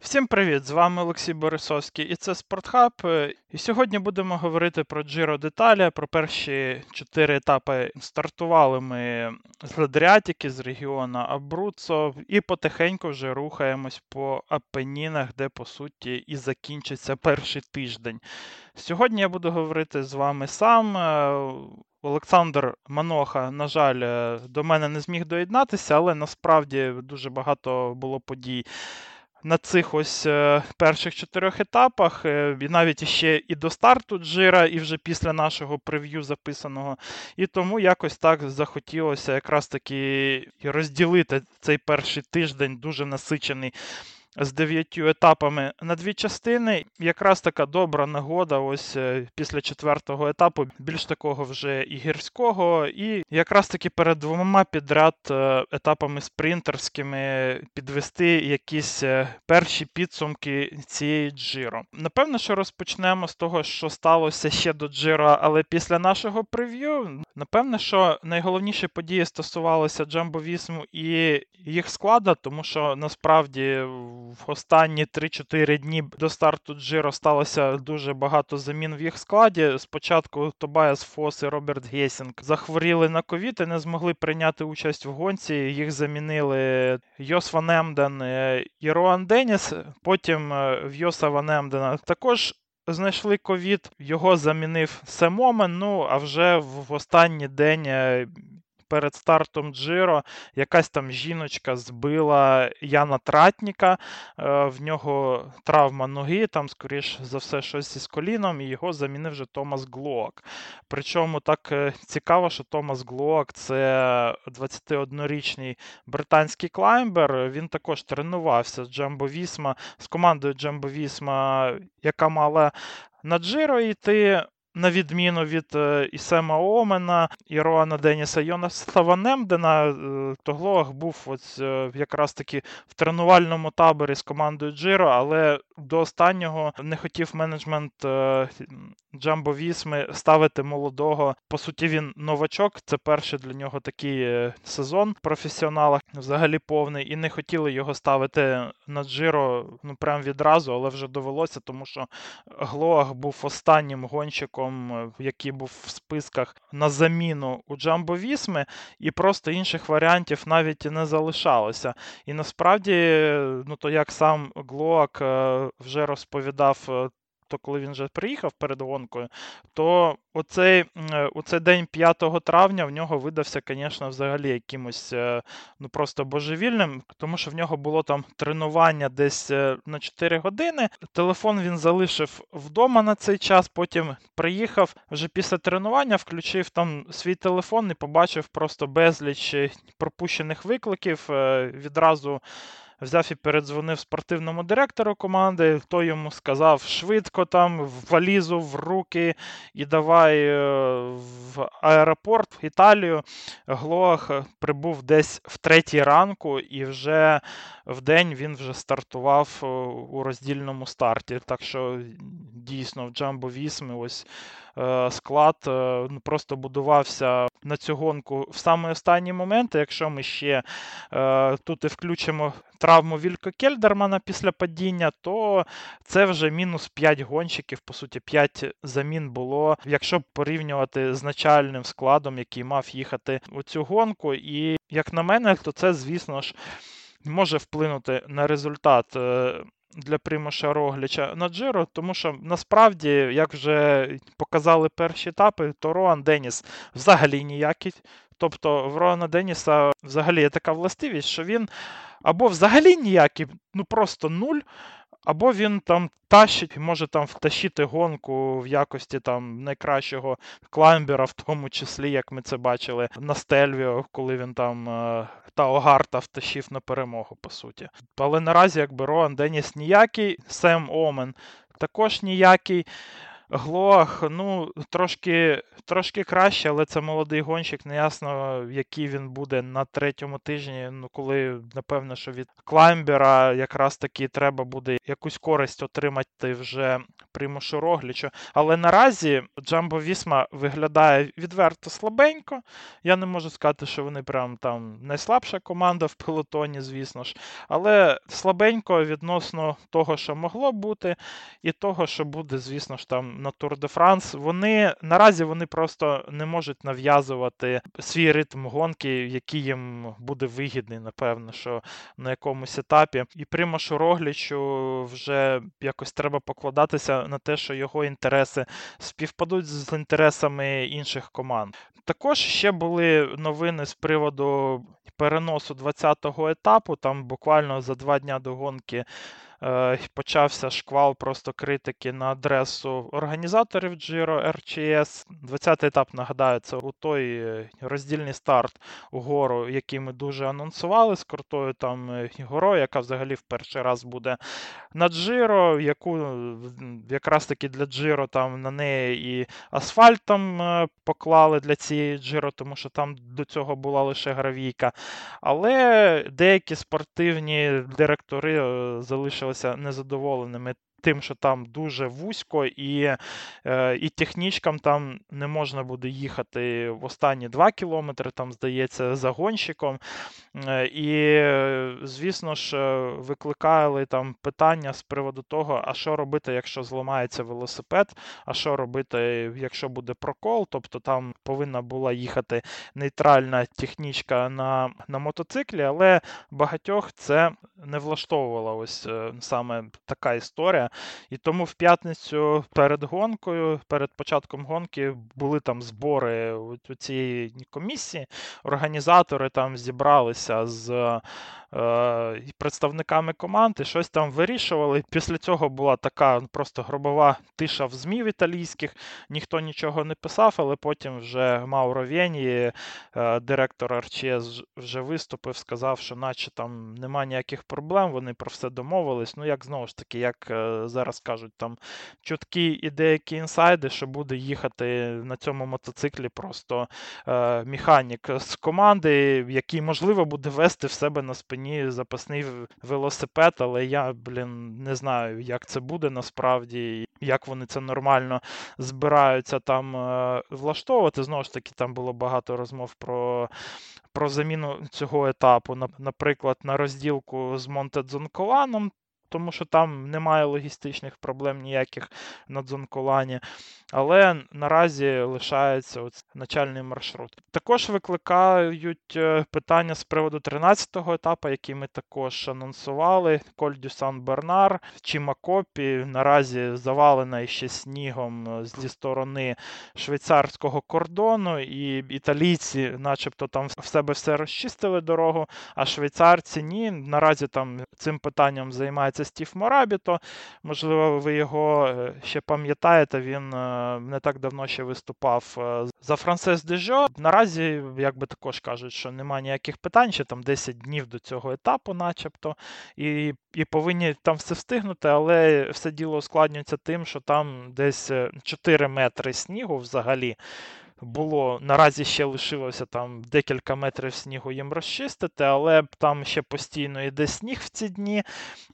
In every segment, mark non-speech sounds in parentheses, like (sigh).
Всім привіт! З вами Олексій Борисовський і це Спортхаб. І сьогодні будемо говорити про Giro деталі, про перші чотири етапи. Стартували ми з Ладріатіки, з регіону Абруцо, і потихеньку вже рухаємось по Апенінах, де по суті і закінчиться перший тиждень. Сьогодні я буду говорити з вами сам. Олександр Маноха, на жаль, до мене не зміг доєднатися, але насправді дуже багато було подій на цих ось е, перших чотирьох етапах, е, і навіть ще і до старту Джира, і вже після нашого прев'ю записаного. І тому якось так захотілося якраз таки розділити цей перший тиждень, дуже насичений з дев'ятью етапами на дві частини. Якраз така добра нагода, ось е, після четвертого етапу, більш такого вже і гірського, і якраз таки перед двома підряд е, етапами спринтерськими підвести якісь е, перші підсумки цієї джиро. Напевно, що розпочнемо з того, що сталося ще до джиро, але після нашого прев'ю, напевно, що найголовніші події стосувалися Джамбо Вісму і їх склада, тому що насправді в останні 3-4 дні до старту Джиро сталося дуже багато замін в їх складі. Спочатку Тобаяс Фос і Роберт Гесінк захворіли на ковід і не змогли прийняти участь в гонці. Їх замінили Йос Ван Емден і Роан Деніс. Потім е, в Йоса Ван Емдена також. Знайшли ковід, його замінив Сем Омен. Ну а вже в останній день е, перед стартом Джиро якась там жіночка збила Яна Тратніка, е, в нього травма ноги, там, скоріш за все, щось із коліном, і його замінив вже Томас Глоаг. Причому так е, цікаво, що Томас Глоаг це 21-річний британський climber. Він також тренувався з Джамбо Вісма, з командою Джамбо Вісма, яка мала на Джиро йти на відміну від е, Ісема Омена і Роана Деніса Йонаса Ванемдена, е, Тоглоах був ось е, якраз таки в тренувальному таборі з командою Джиро, але до останнього не хотів менеджмент Джамбо Вісми ставити молодого. По суті, він новачок. Це перший для нього такий сезон в професіоналах, взагалі повний, і не хотіли його ставити на Джиро ну прям відразу, але вже довелося, тому що Глоах був останнім гонщиком гравцем, який був в списках на заміну у Джамбо Вісми, і просто інших варіантів навіть не залишалося. І насправді, ну то як сам Глоак е, вже розповідав е, то коли він вже приїхав перед гонкою, то оцей оцей день 5 травня в нього видався, звісно, взагалі якимось е, ну просто божевільним, тому що в нього було там тренування десь е, на 4 години. Телефон він залишив вдома на цей час, потім приїхав вже після тренування, включив там свій телефон і побачив просто безліч пропущених викликів. Е, відразу взяв і передзвонив спортивному директору команди, той йому сказав швидко там в валізу в руки і давай е, в аеропорт в Італію. Глоах прибув десь в третій ранку, і вже в день він вже стартував е, у роздільному старті. Так що дійсно в Джамбо Вісми ось Е, склад е, ну, просто будувався на цю гонку в самий останній момент. Якщо ми ще е, тут і включимо травму Вілько Кельдермана після падіння, то це вже мінус 5 гонщиків, по суті, 5 замін було, якщо порівнювати з начальним складом, який мав їхати у цю гонку. І як на мене, то це, звісно ж, може вплинути на результат для Примуша Рогліча на Джиро, тому що насправді, як вже показали перші етапи, то Роан Деніс взагалі ніякий. Тобто в Роана Деніса взагалі є така властивість, що він або взагалі ніякий, ну просто нуль, або він там тащить, може там втащити гонку в якості там найкращого клаймбера, в тому числі, як ми це бачили на Стельвіо, коли він там е, та Огарта втащив на перемогу, по суті. Але наразі, якби Роан Деніс ніякий, Сем Омен також ніякий. Глох, ну, трошки трошки краще, але це молодий гонщик. Неясно, який він буде на третьому тижні. Ну, коли, напевно, що від Клаймбера якраз таки треба буде якусь користь отримати вже примушу Роглічу. Але наразі Джамбо Вісма виглядає відверто слабенько. Я не можу сказати, що вони прям там найслабша команда в пелотоні, звісно ж. Але слабенько відносно того, що могло бути, і того, що буде, звісно ж, там на Тур де Франс. Вони наразі вони просто не можуть нав'язувати свій ритм гонки, який їм буде вигідний, напевно, що на якомусь етапі. І Примашу Роглічу вже якось треба покладатися на те, що його інтереси співпадуть з інтересами інших команд. Також ще були новини з приводу переносу 20-го етапу. Там буквально за два дня до гонки почався шквал просто критики на адресу організаторів Giro RCS. 20-й етап, нагадаю, це у той е, роздільний старт угору, який ми дуже анонсували з крутою там е, горою, яка взагалі в перший раз буде на Джиро, яку якраз таки для Джиро там на неї і асфальт там поклали для цієї Джиро, тому що там до цього була лише гравійка. Але деякі спортивні директори залишили залишилися незадоволеними тим, що там дуже вузько, і е, і технічкам там не можна буде їхати в останні 2 кілометри, там, здається, загонщиком. Е, і, звісно ж, е, викликали там питання з приводу того, а що робити, якщо зламається велосипед, а що робити, якщо буде прокол. Тобто там повинна була їхати нейтральна технічка на, на мотоциклі, але багатьох це не влаштовувала ось саме така історія. І тому в п'ятницю перед гонкою, перед початком гонки, були там збори у цієї комісії. Організатори там зібралися з представниками команд і щось там вирішували. Після цього була така просто гробова тиша в ЗМІ в італійських, ніхто нічого не писав, але потім вже Мауро Вєні, е, директор РЧС, вже виступив, сказав, що наче там нема ніяких проблем, вони про все домовились. Ну, як знову ж таки, як е, зараз кажуть, там чуткі і деякі інсайди, що буде їхати на цьому мотоциклі просто е, механік з команди, який, можливо, буде вести в себе на спині запасний велосипед, але я, блін, не знаю, як це буде насправді, як вони це нормально збираються там е, влаштовувати. Знову ж таки, там було багато розмов про. Про заміну цього етапу, наприклад, на розділку з Монтедзонколаном, тому що там немає логістичних проблем ніяких на Дзонколані. Але наразі лишається ось начальний маршрут. Також викликають е, питання з приводу 13-го етапу, який ми також анонсували. Коль дю Сан Бернар, Чимакопі наразі завалена ще снігом е, зі сторони швейцарського кордону, і італійці, начебто, там в себе все розчистили дорогу, а швейцарці ні. Наразі там цим питанням займається це Стів Морабіто. Можливо, ви його е, ще пам'ятаєте, він е, не так давно ще виступав е, за Франсес Дежо. Наразі, як би також кажуть, що немає ніяких питань, ще там 10 днів до цього етапу, начебто, і і повинні там все встигнути, але все діло ускладнюється тим, що там десь 4 метри снігу взагалі було наразі ще лишилося там декілька метрів снігу їм розчистити, але там ще постійно йде сніг в ці дні.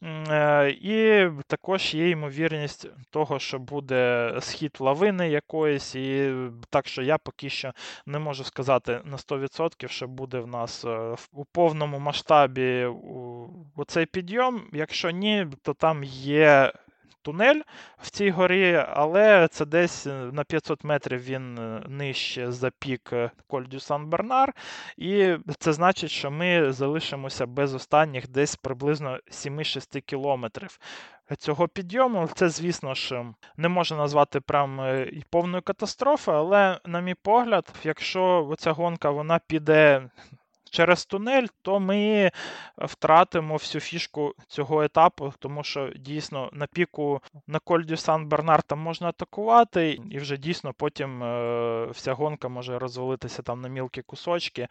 Е, і також є ймовірність того, що буде схід лавини якоїсь, і так що я поки що не можу сказати на 100%, що буде в нас е, у повному масштабі у цей підйом. Якщо ні, то там є тунель в цій горі, але це десь е, на 500 метрів він е, нижче за пік е, Коль Сан Бернар. І це значить, що ми залишимося без останніх десь приблизно 7-6 кілометрів. Цього підйому, це, звісно ж, не можна назвати прям повною катастрофою, але, на мій погляд, якщо ця гонка вона піде через тунель, то ми втратимо всю фішку цього етапу, тому що дійсно на піку на Кольдю Сан Бернар там можна атакувати, і вже дійсно потім е, вся гонка може розвалитися там на мілкі кусочки,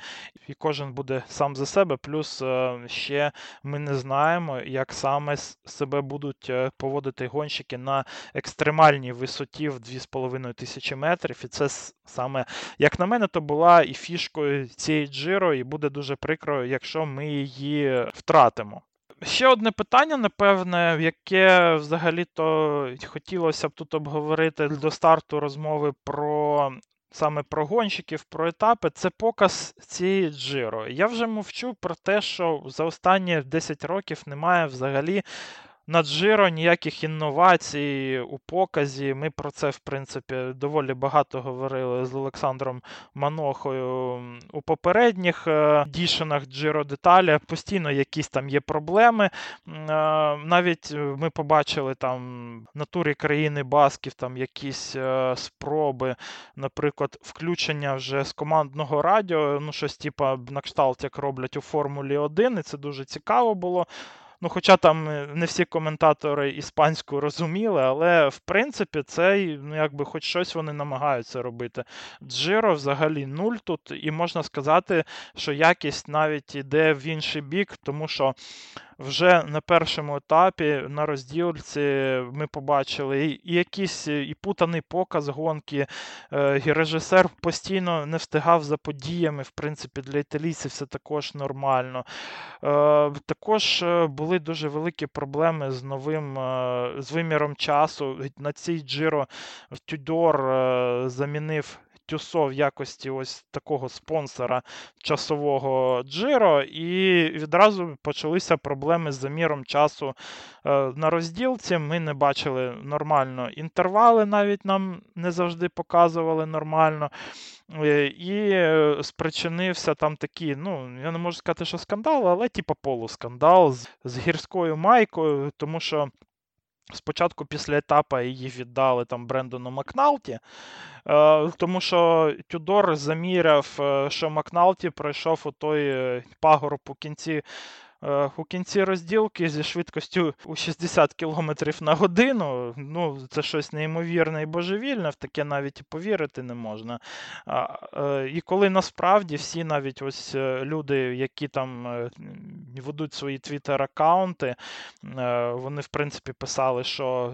і кожен буде сам за себе. Плюс е, ще ми не знаємо, як саме себе будуть е, поводити гонщики на екстремальній висоті в 2,5 тисячі метрів. І це саме, як на мене, то була і фішкою цієї джиро, і буде дуже прикро, якщо ми її втратимо. Ще одне питання, напевне, яке взагалі-то хотілося б тут обговорити до старту розмови про саме про гонщиків, про етапи, це показ цієї джиро. Я вже мовчу про те, що за останні 10 років немає взагалі на Джиро ніяких інновацій у показі. Ми про це, в принципі, доволі багато говорили з Олександром Манохою у попередніх е, дішинах Джиро деталі. Постійно якісь там є проблеми. Е, навіть ми побачили там на турі країни Басків там якісь е, спроби, наприклад, включення вже з командного радіо, ну щось типа на кшталт, як роблять у Формулі 1, і це дуже цікаво було. Ну, Хоча там е, не всі коментатори іспанську розуміли, але в принципі це ну, якби хоч щось вони намагаються робити. Джиро взагалі нуль тут, і можна сказати, що якість навіть іде в інший бік, тому що вже на першому етапі на розділці ми побачили і якийсь е, і путаний показ гонки. Е, і Режисер постійно не встигав за подіями. В принципі, для італійців все також нормально. Е, також були дуже великі проблеми з новим з виміром часу. На цій Джиро Тюдор замінив Тюсо в якості ось такого спонсора часового Джиро, і відразу почалися проблеми з заміром часу е, на розділці. Ми не бачили нормально інтервали, навіть нам не завжди показували нормально. Е, і е, спричинився там такий, ну, я не можу сказати, що скандал, але типу полускандал з, з гірською майкою, тому що. Спочатку після етапу її віддали там Брендону Макналті, е, тому що Тюдор заміряв, е, що Макналті пройшов у той е, пагорб у кінці у кінці розділки зі швидкістю у 60 км на годину. Ну, це щось неймовірне і божевільне, в таке навіть і повірити не можна. Е, і коли насправді всі навіть ось е, люди, які там ведуть свої твіттер-аккаунти, вони, в принципі, писали, що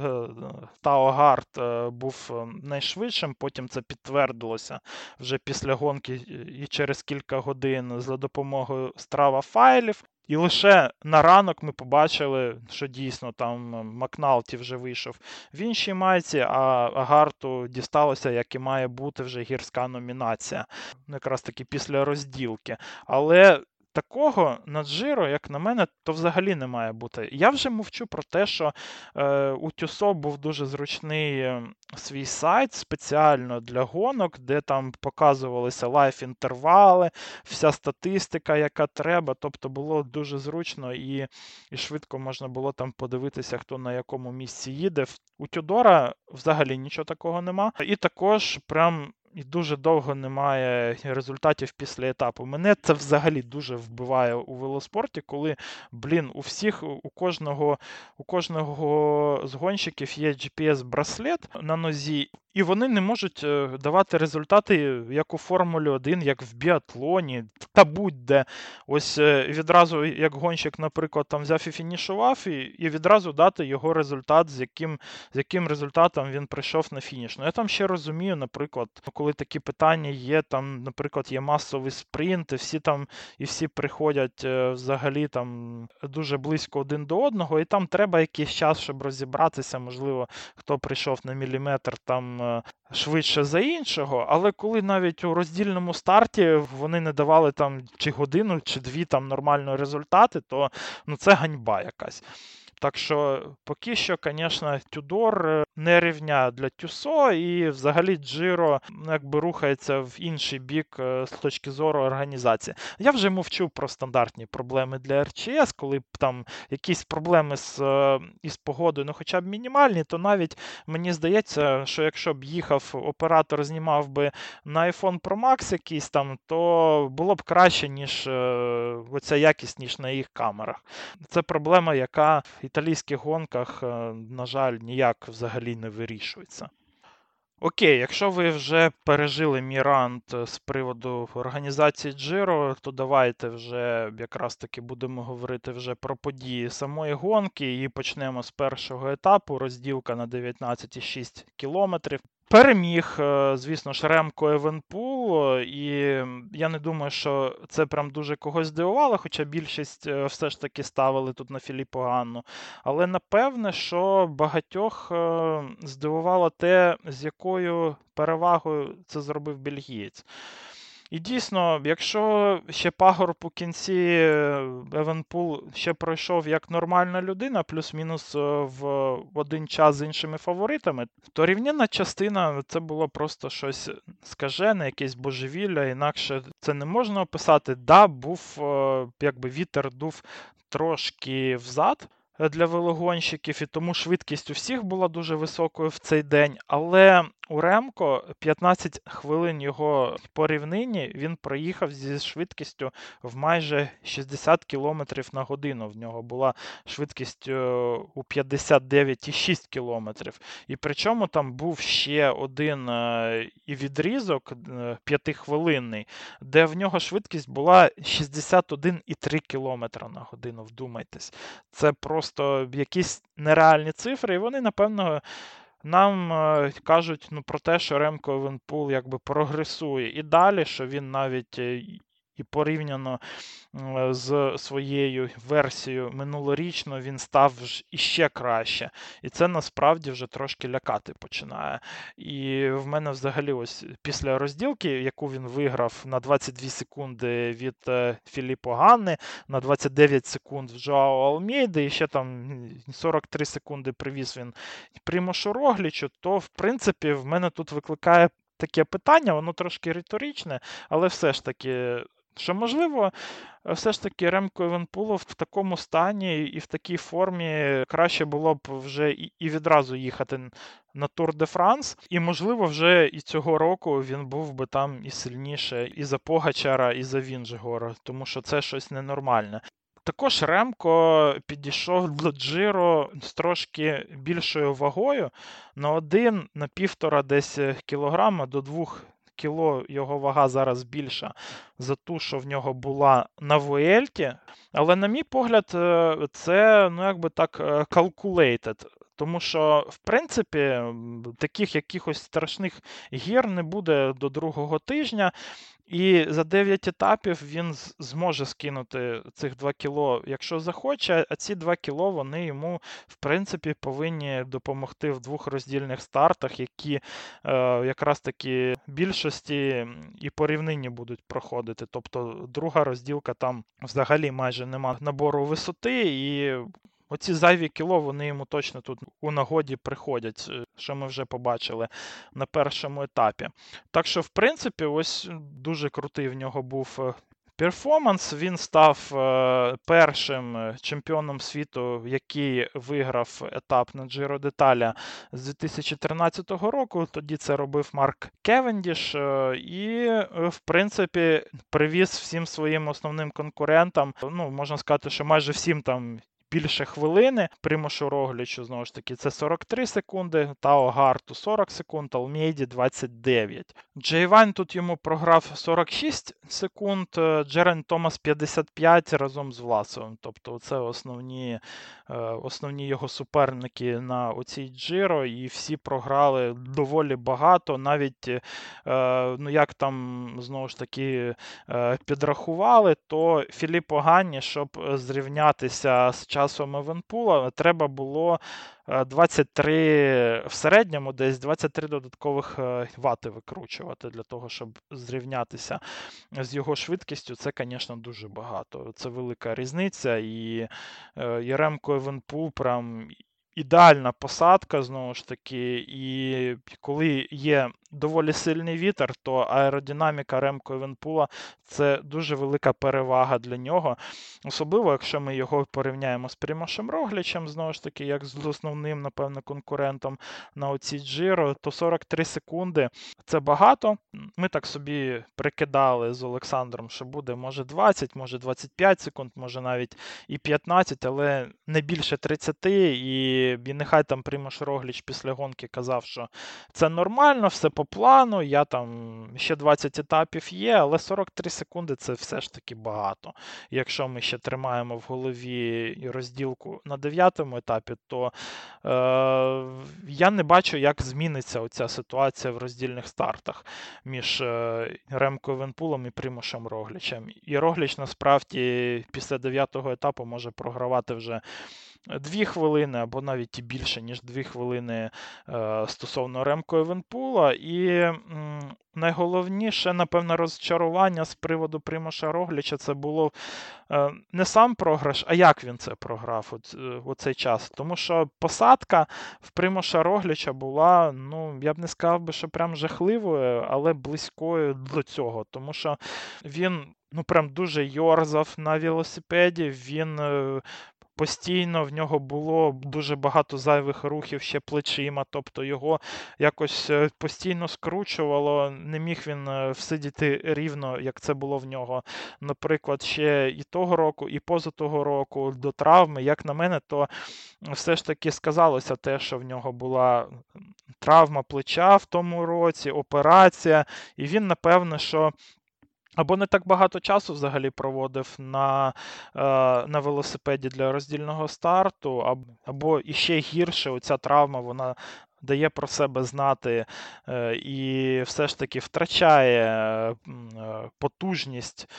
Тао Гард був найшвидшим, потім це підтвердилося вже після гонки і через кілька годин за допомогою страва файлів. І лише на ранок ми побачили, що дійсно там Макналті вже вийшов в іншій майці, а Гарту дісталося, як і має бути вже гірська номінація. Ну, якраз таки після розділки. Але такого на Джиро, як на мене, то взагалі не має бути. Я вже мовчу про те, що е, у Тюсо був дуже зручний е, свій сайт спеціально для гонок, де там показувалися лайф-інтервали, вся статистика, яка треба. Тобто було дуже зручно і і швидко можна було там подивитися, хто на якому місці їде. У Тюдора взагалі нічого такого нема. І також прям і дуже довго немає результатів після етапу. Мене це взагалі дуже вбиває у велоспорті, коли, блін, у всіх, у кожного у кожного з гонщиків є GPS-браслет на нозі, і вони не можуть е, давати результати як у Формулі 1, як в біатлоні, та будь-де. Ось е, відразу, як гонщик, наприклад, там взяв і фінішував, і і відразу дати його результат, з яким з яким результатом він прийшов на фініш. Ну, Я там ще розумію, наприклад, коли такі питання є, там, наприклад, є масовий спринт, і всі там і всі приходять е, взагалі там дуже близько один до одного, і там треба якийсь час, щоб розібратися, можливо, хто прийшов на міліметр там. Е, швидше за іншого, але коли навіть у роздільному старті вони не давали там чи годину, чи дві там нормальні результати, то ну це ганьба якась. Так що поки що, звісно, Тюдор е, не рівня для Тюсо, і взагалі Джиро якби рухається в інший бік е, з точки зору організації. Я вже мовчу про стандартні проблеми для РЧС, коли там якісь проблеми з, е, із погодою, ну хоча б мінімальні, то навіть мені здається, що якщо б їхав оператор, знімав би на iPhone Pro Max якийсь там, то було б краще, ніж оця якість, ніж на їх камерах. Це проблема, яка італійських гонках, е, на жаль, ніяк взагалі не вирішується. Окей, якщо ви вже пережили мій рант е, з приводу організації Джиро, то давайте вже якраз таки будемо говорити вже про події самої гонки і почнемо з першого етапу. Розділка на 19,6 кілометрів. Переміг, е, звісно ж, Ремко Евенпул, і я не думаю, що це прям дуже когось здивувало, хоча більшість е, все ж таки ставили тут на Філіппо Ганну. Але напевне, що багатьох е, здивувало те, з якою перевагою це зробив бельгієць. І дійсно, якщо ще пагорб у кінці е, Евенпул ще пройшов як нормальна людина, плюс-мінус е, в один час з іншими фаворитами, то рівняна частина це було просто щось скажене, якесь божевілля, інакше це не можна описати. Да, був, е, якби вітер дув трошки взад для велогонщиків, і тому швидкість у всіх була дуже високою в цей день. Але у Ремко 15 хвилин його по рівнині він проїхав зі швидкістю в майже 60 км на годину. В нього була швидкість е, у 59,6 км. І причому там був ще один е, і відрізок 5-хвилинний, е, де в нього швидкість була 61,3 км на годину. Вдумайтесь. Це просто якісь нереальні цифри, і вони, напевно. Нам е, кажуть ну, про те, що Ремко Евенпул якби прогресує. І далі, що він навіть е, і порівняно з своєю версією минулорічно він став іще краще. І це насправді вже трошки лякати починає. І в мене взагалі, ось після розділки, яку він виграв на 22 секунди від е, Філіппо Ганни, на 29 секунд в Жоао Алмейди, і ще там 43 секунди привіз він Примошу Роглічу, то в принципі в мене тут викликає. Таке питання, воно трошки риторичне, але все ж таки що, можливо, е, все ж таки Ремко Івенпулов в такому стані і в такій формі краще було б вже і відразу їхати на Тур де Франс. І, можливо, вже і цього року він був би там і сильніше і за Погачара, і за Вінжегора, тому що це щось ненормальне. Також Ремко підійшов до Джиро з трошки більшою вагою на один, на півтора десь кілограма до двох кіло його вага зараз більша за ту, що в нього була на Вуельті. Але, на мій погляд, е, це ну, якби так е, calculated. Тому що, в принципі, таких якихось страшних гір не буде до другого тижня. І за 9 етапів він зможе скинути цих 2 кіло, якщо захоче, а ці 2 кіло вони йому, в принципі, повинні допомогти в двох роздільних стартах, які е, якраз таки більшості і по рівнині будуть проходити. Тобто друга розділка там взагалі майже нема набору висоти, і Оці зайві кіло, вони йому точно тут у нагоді приходять, е, що ми вже побачили на першому етапі. Так що, в принципі, ось дуже крутий в нього був е, перформанс. Він став е, першим чемпіоном світу, який виграв етап на Giro d'Italia з 2013 року. Тоді це робив Марк Кевендіш, і, в принципі, привіз всім своїм основним конкурентам. Ну, можна сказати, що майже всім там більше хвилини. Приможу Роглічу, знову ж таки, це 43 секунди, Тао Гарту 40 секунд, Алмейді 29. Джей Вайн тут йому програв 46 секунд, е, Джерент Томас 55 разом з Власовим. Тобто це основні е, основні його суперники на оцій Джиро, і всі програли доволі багато. Навіть, е, ну як там знову ж таки підрахували, то Філіппо Ганні, щоб зрівнятися з часом Евенпула треба було 23 в середньому, десь 23 додаткових вати викручувати для того, щоб зрівнятися з його швидкістю. Це, звісно, дуже багато. Це велика різниця. І Єремко Евенпул прям ідеальна посадка, знову ж таки, і коли є доволі сильний вітер, то аеродинаміка ремко Івенпула це дуже велика перевага для нього. Особливо, якщо ми його порівняємо з Прімашем Роглічем, знову ж таки, як з основним, напевно, конкурентом на оці Джиро, то 43 секунди це багато. Ми так собі прикидали з Олександром, що буде може 20, може 25 секунд, може навіть і 15, але не більше 30. І нехай там Примаш Рогліч після гонки казав, що це нормально, все по плану. Я там ще 20 етапів є, але 43 секунди це все ж таки багато. Якщо ми ще тримаємо в голові розділку на 9 етапі, то е, я не бачу, як зміниться оця ситуація в роздільних стартах між е, Ремкою Венпулом і Примушем Роглічем. І Рогліч насправді після 9 етапу може програвати вже Дві хвилини або навіть і більше, ніж дві хвилини е, стосовно Ремко Евенпула. І найголовніше, напевно, розчарування з приводу Примоша Рогліча це було е, не сам програш, а як він це програв у цей час. Тому що посадка в Примоша Рогліча була, ну, я б не сказав би, що прям жахливою, але близькою до цього. Тому що він. Ну, прям дуже йорзав на велосипеді. Він е, постійно в нього було дуже багато зайвих рухів ще плечима, тобто його якось е, постійно скручувало, не міг він е, всидіти рівно, як це було в нього, наприклад, ще і того року, і поза того року до травми. Як на мене, то все ж таки сказалося те, що в нього була травма плеча в тому році, операція, і він, напевно, що або не так багато часу взагалі проводив на е, на велосипеді для роздільного старту, або, іще гірше, оця травма вона дає про себе знати е, і все ж таки втрачає е, потужність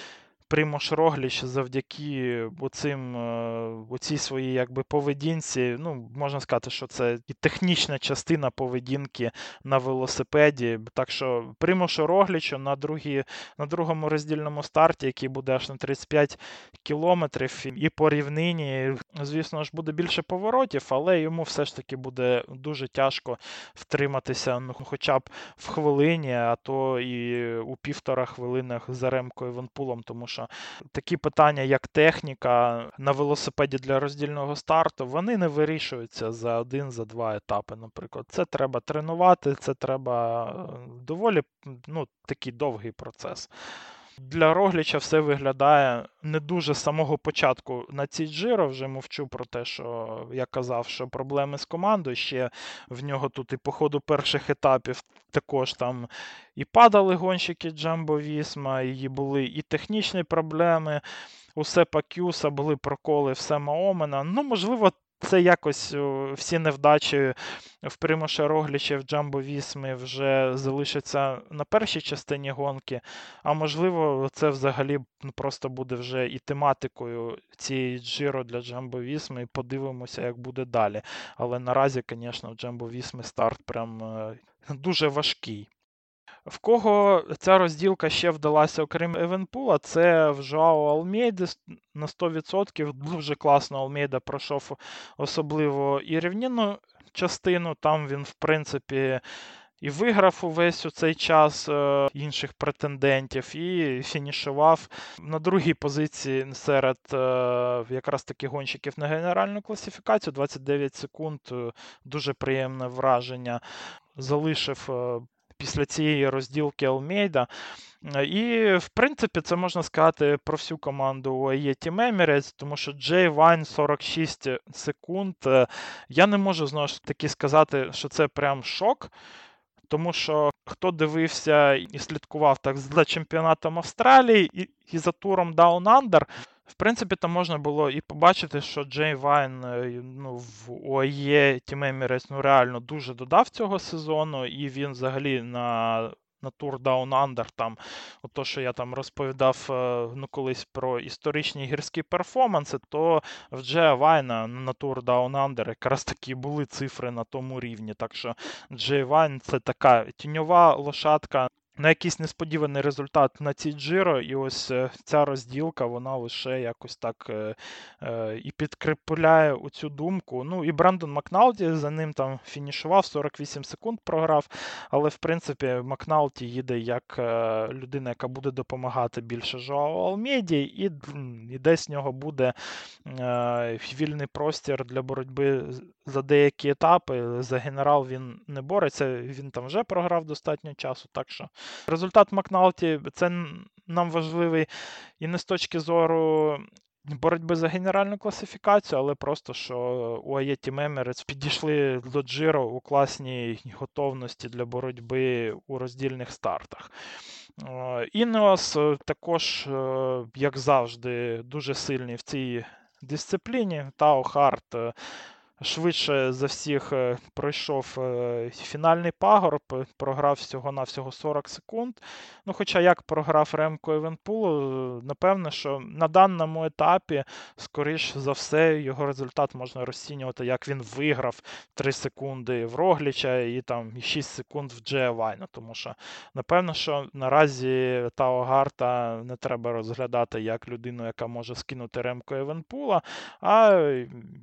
Примош Рогліч завдяки оцим, е, оцій своїй якби, поведінці, ну, можна сказати, що це і технічна частина поведінки на велосипеді. Так що Примошу Роглічу на другі, на другому роздільному старті, який буде аж на 35 кілометрів, і по рівнині, звісно ж, буде більше поворотів, але йому все ж таки буде дуже тяжко втриматися ну, хоча б в хвилині, а то і у півтора хвилинах за ремкою Ванпулом, тому що що такі питання, як техніка на велосипеді для роздільного старту, вони не вирішуються за один, за два етапи. Наприклад, це треба тренувати, це треба е, доволі ну, такий довгий процес. Для Рогліча все виглядає не дуже з самого початку на цій Джиро. Вже мовчу про те, що я казав, що проблеми з командою. Ще в нього тут і по ходу перших етапів також там і падали гонщики Джамбо Вісма, і були і технічні проблеми. У Сепа Кюса були проколи в Сема Омена. Ну, можливо, це якось всі невдачі в Примоша Рогліча, в Джамбо Вісми вже залишаться на першій частині гонки. А можливо, це взагалі ну, просто буде вже і тематикою цієї Джиро для Джамбо Вісми. І подивимося, як буде далі. Але наразі, звісно, в Джамбо Вісми старт прям е, дуже важкий. В кого ця розділка ще вдалася, окрім Евенпула, це в Жоао Алмейди на 100%. Дуже класно Алмейда пройшов особливо і рівнінну частину. Там він, в принципі, і виграв увесь у цей час е, інших претендентів, і фінішував на другій позиції серед е, якраз таки гонщиків на генеральну класифікацію. 29 секунд. Е, дуже приємне враження. Залишив після цієї розділки Алмейда. І, в принципі, це можна сказати про всю команду UAE Team Emirates, тому що Джей Вайн 46 секунд. Я не можу знову ж таки сказати, що це прям шок. Тому що хто дивився і слідкував так за чемпіонатом Австралії і, і за туром Down Under, в принципі, там можна було і побачити, що Джей Вайн е, ну, в ОАЄ Team Emirates ну, реально дуже додав цього сезону, і він взагалі на на Tour Down Under, там, от то, що я там розповідав е, ну, колись про історичні гірські перформанси, то в Джея Вайна на Tour Down Under якраз такі були цифри на тому рівні. Так що Джей Вайн це така тіньова лошадка на якийсь несподіваний результат на цій Джиро, і ось е, ця розділка, вона лише якось так е, е, і підкріпляє цю думку. Ну і Брендон Макналті за ним там фінішував, 48 секунд програв. Але в принципі Макналті їде як людина, яка буде допомагати більше Жоао Алмейді, і, і десь в нього буде вільний простір для боротьби за деякі етапи. За генерал він не бореться, він там вже програв достатньо часу. так що Результат Макналті це нам важливий і не з точки зору боротьби за генеральну класифікацію, але просто що у Аєті Мемерець підійшли до Джиро у класній готовності для боротьби у роздільних стартах. Інеос також, е, як завжди, дуже сильний в цій дисципліні. Тао Харт швидше за всіх е, пройшов е, фінальний пагорб, е, програв всього-навсього 40 секунд. Ну, Хоча як програв Ремко Івенпулу, напевне, що на даному етапі, скоріш за все, його результат можна розцінювати, як він виграв 3 секунди в Рогліча і там 6 секунд в Джея Вайна. Тому що, напевно, що наразі Тао Гарта не треба розглядати як людину, яка може скинути Ремко Івенпула, а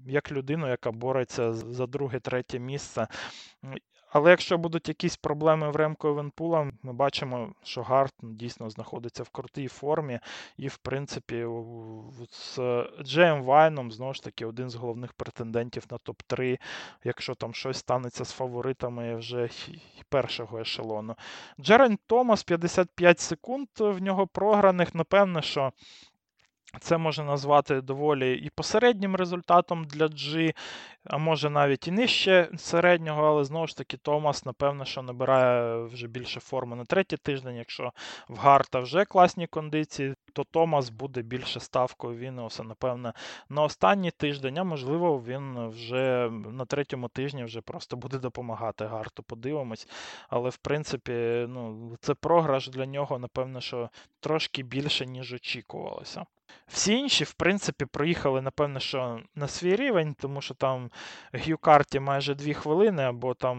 як людину, яка бореться за друге-третє місце. Але якщо будуть якісь проблеми в Ремко Венпула, ми бачимо, що Гарт дійсно знаходиться в крутій формі. І, в принципі, з Джеєм Вайном, знову ж таки, один з головних претендентів на топ-3, якщо там щось станеться з фаворитами вже першого ешелону. Джерен Томас 55 секунд в нього програних. Напевне, що це можна назвати доволі і посереднім результатом для G, а може навіть і нижче середнього, але знову ж таки Томас, напевно, що набирає вже більше форми на третій тиждень. Якщо в Гарта вже класні кондиції, то Томас буде більше ставкою Вінеуса, напевне, на останній тиждень, а можливо, він вже на третьому тижні вже просто буде допомагати Гарту. Подивимось. Але в принципі, ну, це програш для нього, напевно, що трошки більше, ніж очікувалося. Всі інші, в принципі, проїхали, напевно, що на свій рівень, тому що там Г'юкарті майже 2 хвилини, або там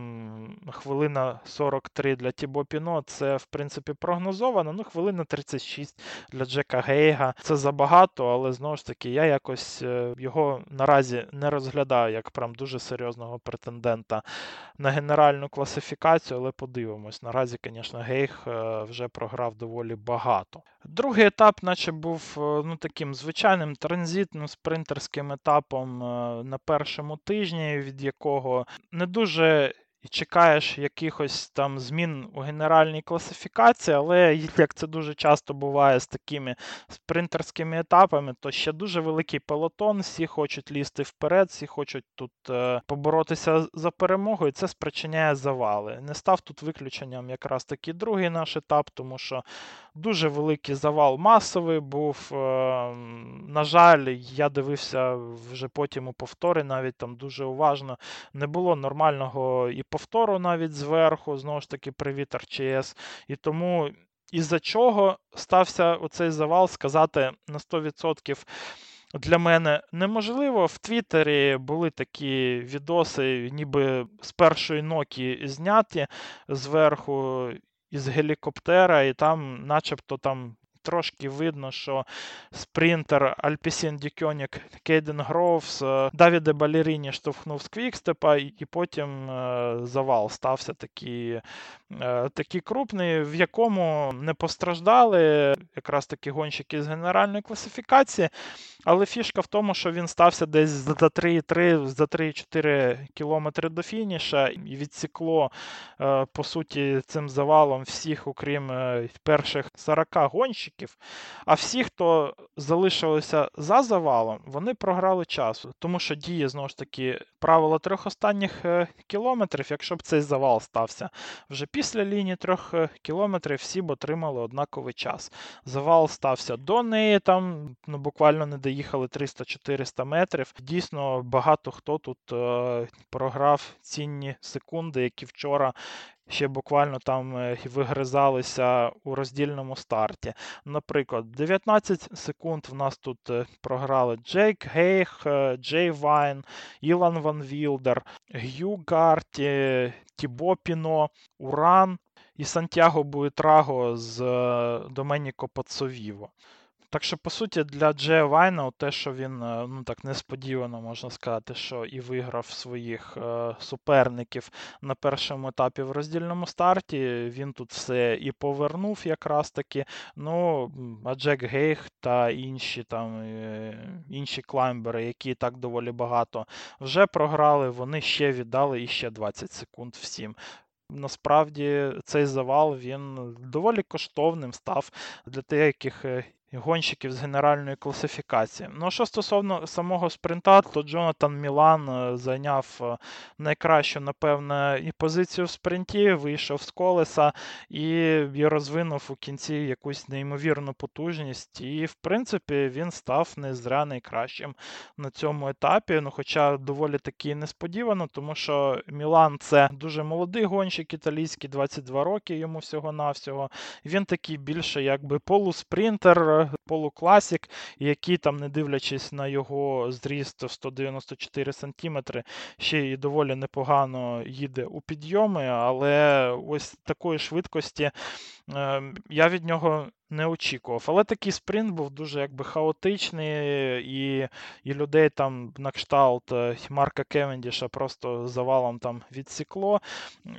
хвилина 43 для Тібо Піно. Це, в принципі, прогнозовано. Ну, хвилина 36 для Джека Гейга. Це забагато, але знову ж таки, я якось е, його наразі не розглядаю як прям дуже серйозного претендента на генеральну класифікацію, але подивимось. Наразі, звісно, Гейг е, вже програв доволі багато. Другий етап, наче був е, ну, таким звичайним транзитним спринтерським етапом на першому тижні, від якого не дуже чекаєш якихось там змін у генеральній класифікації, але як це дуже часто буває з такими спринтерськими етапами, то ще дуже великий пелотон, всі хочуть лізти вперед, всі хочуть тут е, поборотися за перемогою, і це спричиняє завали. Не став тут виключенням якраз таки другий наш етап, тому що дуже великий завал масовий був. Е, на жаль, я дивився вже потім у повтори, навіть там дуже уважно. Не було нормального і повтору навіть зверху, знову ж таки, привіт РЧС. І тому із-за чого стався оцей завал, сказати на 100%. Для мене неможливо. В Твіттері були такі відоси, ніби з першої нокі зняті зверху із гелікоптера, і там, начебто, там трошки видно, що спринтер Альпісін Дікьонік Кейден Гроувс Давіде Балеріні штовхнув з квікстепа, і потім е, завал стався такий е, такий крупний, в якому не постраждали якраз такі гонщики з генеральної класифікації. Але фішка в тому, що він стався десь за 3,3, за 3-4 кілометри до фініша і відсікло, е, по суті, цим завалом всіх, окрім перших 40 гонщиків років. А всі, хто залишилися за завалом, вони програли часу, тому що діє знову ж таки правило трьох останніх е, кілометрів. Якщо б цей завал стався вже після лінії трьох е, кілометрів, всі б отримали однаковий час. Завал стався до неї, там ну, буквально не доїхали 300-400 метрів. Дійсно, багато хто тут е, програв цінні секунди, які вчора ще буквально там е, вигризалися у роздільному старті. Наприклад, 19 секунд в нас тут е, програли Джейк Гейх, е, Джей Вайн, Ілан Ван Вілдер, Г'ю Гарті, Тібо Піно, Уран і Сантьяго Буетраго з Доменіко Пацовіво. Так що, по суті, для Джея Вайна, те, що він е, ну так несподівано можна сказати, що і виграв своїх е, суперників на першому етапі в роздільному старті, він тут все і повернув якраз таки. Ну, а Джек Гейх та інші там е, інші клаймбери, які так доволі багато вже програли, вони ще віддали іще 20 секунд всім. Насправді цей завал він доволі коштовним став для деяких е, гонщиків з генеральної класифікації. Ну, що стосовно самого спринта, то Джонатан Мілан е, зайняв е, найкращу, напевне, і позицію в спринті, вийшов з колеса і, розвинув у кінці якусь неймовірну потужність. І, в принципі, він став не зря найкращим на цьому етапі. Ну, Хоча доволі таки несподівано, тому що Мілан це дуже молодий гонщик італійський, 22 роки йому всього-навсього. Він такий більше якби полуспринтер полукласік, який там, не дивлячись на його зріст в 194 см, ще й доволі непогано їде у підйоми, але ось такої швидкості ем, я від нього не очікував. Але такий спринт був дуже якби хаотичний, і і людей там на кшталт е, Марка Кевендіша просто завалом там відсікло.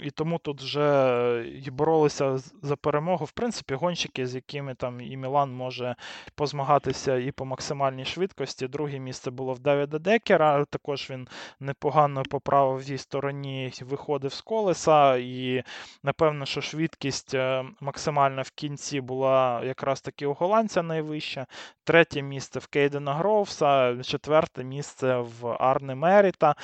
І тому тут вже і боролися за перемогу. В принципі, гонщики, з якими там і Мілан може позмагатися і по максимальній швидкості. Друге місце було в Давіда Декера. Також він непогано поправив в її стороні, виходив з колеса. І напевно, що швидкість е, максимальна в кінці була якраз таки у голландця найвища, третє місце в Кейдена Гроувса, четверте місце в Арне Меріта.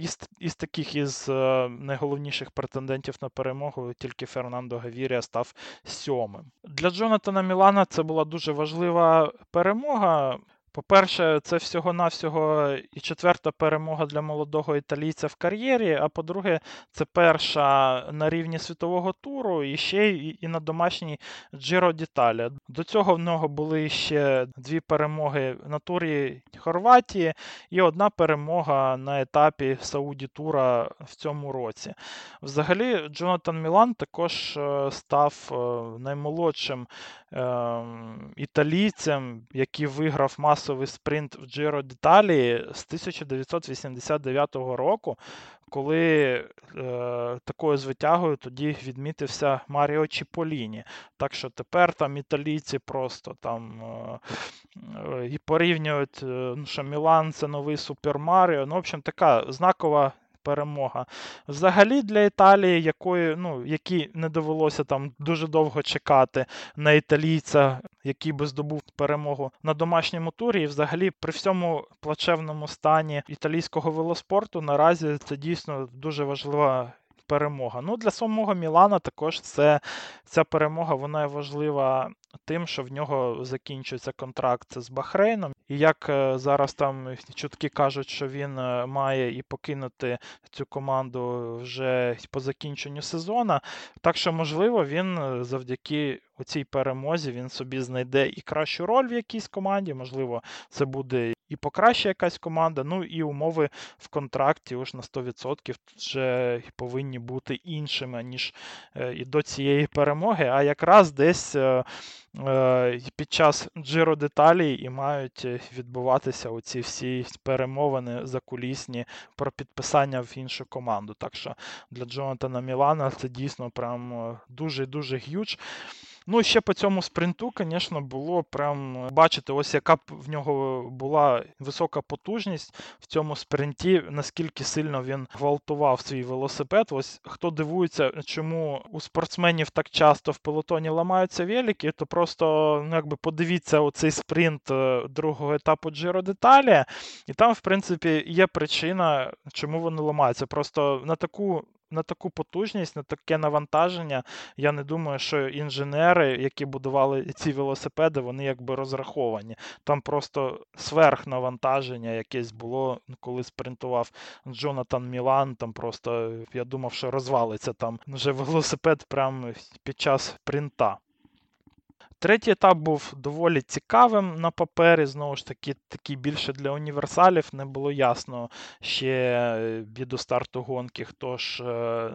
Із, із таких із е, найголовніших претендентів на перемогу тільки Фернандо Гавірія став сьомим. Для Джонатана Мілана це була дуже важлива перемога. По-перше, це всього-навсього і четверта перемога для молодого італійця в кар'єрі. А по-друге, це перша на рівні світового туру і ще і на домашній Джиро Діталі. До цього в нього були ще дві перемоги на турі Хорватії і одна перемога на етапі Сауді Тура в цьому році. Взагалі, Джонатан Мілан також е, став е, наймолодшим італійцем, який виграв масовий спринт в Джиро Деталі з 1989 року, коли е, такою звитягою тоді відмітився Маріо Чіполіні. Так що тепер там італійці просто там е, е, і порівнюють, е, ну, що Мілан це новий Супер Маріо. Ну, в общем, така знакова перемога. Взагалі для Італії, якої, ну, якій не довелося там дуже довго чекати на італійця, який би здобув перемогу на домашньому турі. І взагалі при всьому плачевному стані італійського велоспорту наразі це дійсно дуже важлива. Перемога. Ну, Для самого Мілана також це, ця перемога вона важлива тим, що в нього закінчується контракт з Бахрейном. І як е, зараз там чутки кажуть, що він е, має і покинути цю команду вже по закінченню сезону. Так що, можливо, він е, завдяки цій перемозі він собі знайде і кращу роль в якійсь команді, можливо, це буде і покраща якась команда, ну і умови в контракті уж на 100% вже повинні бути іншими, ніж і до цієї перемоги. А якраз десь під час джиро деталей і мають е, відбуватися оці всі перемовини закулісні про підписання в іншу команду. Так що для Джонатана Мілана це дійсно прям дуже-дуже г'юч. Ну, ще по цьому спринту, звісно, було прям бачити, ось яка в нього була висока потужність в цьому спринті, наскільки сильно він гвалтував свій велосипед. Ось хто дивується, чому у спортсменів так часто в пелотоні ламаються велики, то просто ну, якби подивіться оцей спринт е, другого етапу Джиро Деталі, і там, в принципі, є причина, чому вони ламаються. Просто на таку на таку потужність, на таке навантаження, я не думаю, що інженери, які будували ці велосипеди, вони якби розраховані. Там просто сверхнавантаження якесь було, коли спринтував Джонатан Мілан. Там просто я думав, що розвалиться там вже (laughs) велосипед прямо під час принта. Третій етап був доволі цікавим на папері. Знову ж таки, такий більше для універсалів. Не було ясно ще від старту гонки, хто ж е,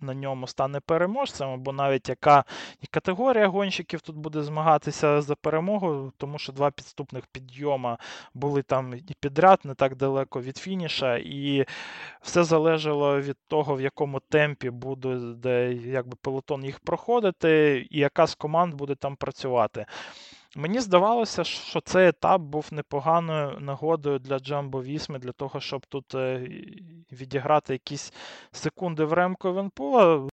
на ньому стане переможцем, або навіть яка категорія гонщиків тут буде змагатися за перемогу, тому що два підступних підйома були там і підряд, не так далеко від фініша, і все залежало від того, в якому темпі буде де, якби пелотон їх проходити, і яка з команд буде там працювати працювати. Мені здавалося, що цей етап був непоганою нагодою для Джамбо Вісми, для того, щоб тут е, відіграти якісь секунди в ремко Венпула.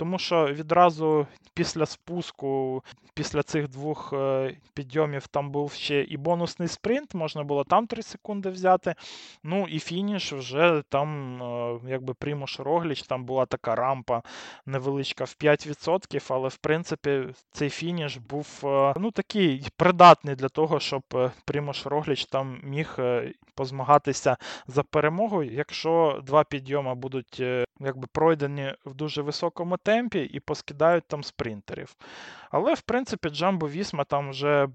Тому що відразу після спуску, після цих двох е, підйомів, там був ще і бонусний спринт, можна було там 3 секунди взяти. Ну і фініш вже там, е, якби Примуш Рогліч, там була така рампа невеличка в 5%, але в принципі цей фініш був е, ну такий придатний для того, щоб Примуш Рогліч там міг позмагатися за перемогу, якщо два підйоми будуть якби пройдені в дуже високому темпі і поскидають там спринтерів. Але, в принципі, Джамбо Вісма там вже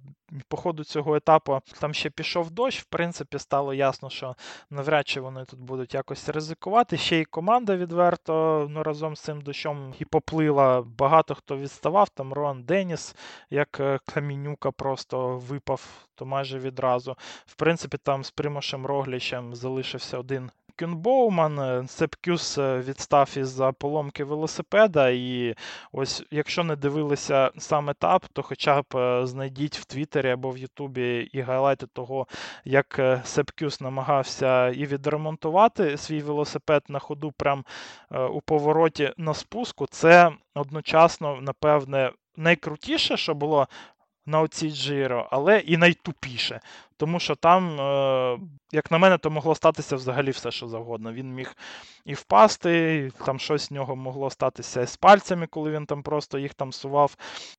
по ходу цього етапу там ще пішов дощ. В принципі, стало ясно, що навряд чи вони тут будуть якось ризикувати. Ще й команда відверто ну, разом з цим дощом і поплила. Багато хто відставав. Там Роан Деніс, як е, Камінюка, просто випав то майже відразу. В принципі, там з Примошем Роглічем залишився один Кюнбоуман, е, Сепкюс е, відстав із-за поломки велосипеда. І ось, якщо не дивилися сам етап, то хоча б е, знайдіть в Твіттері або в Ютубі і гайлайти того, як Сепкюс намагався і відремонтувати свій велосипед на ходу, прям у повороті на спуску. Це одночасно, напевне, найкрутіше, що було на оцій Джиро, але і найтупіше. Тому що там, е, як на мене, то могло статися взагалі все, що завгодно. Він міг і впасти, там щось з нього могло статися з пальцями, коли він там просто їх там сував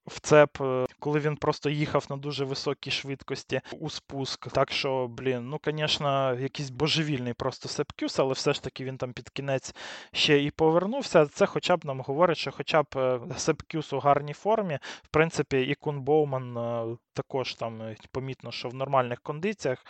в цеп, е, коли він просто їхав на дуже високій швидкості у спуск. Так що, блін, ну, звісно, якийсь божевільний просто сепкюс, але все ж таки він там під кінець ще і повернувся. Це хоча б нам говорить, що хоча б е, сепкюс у гарній формі, в принципі, і Кун Боуман також там помітно, що в нормальних кондиціях.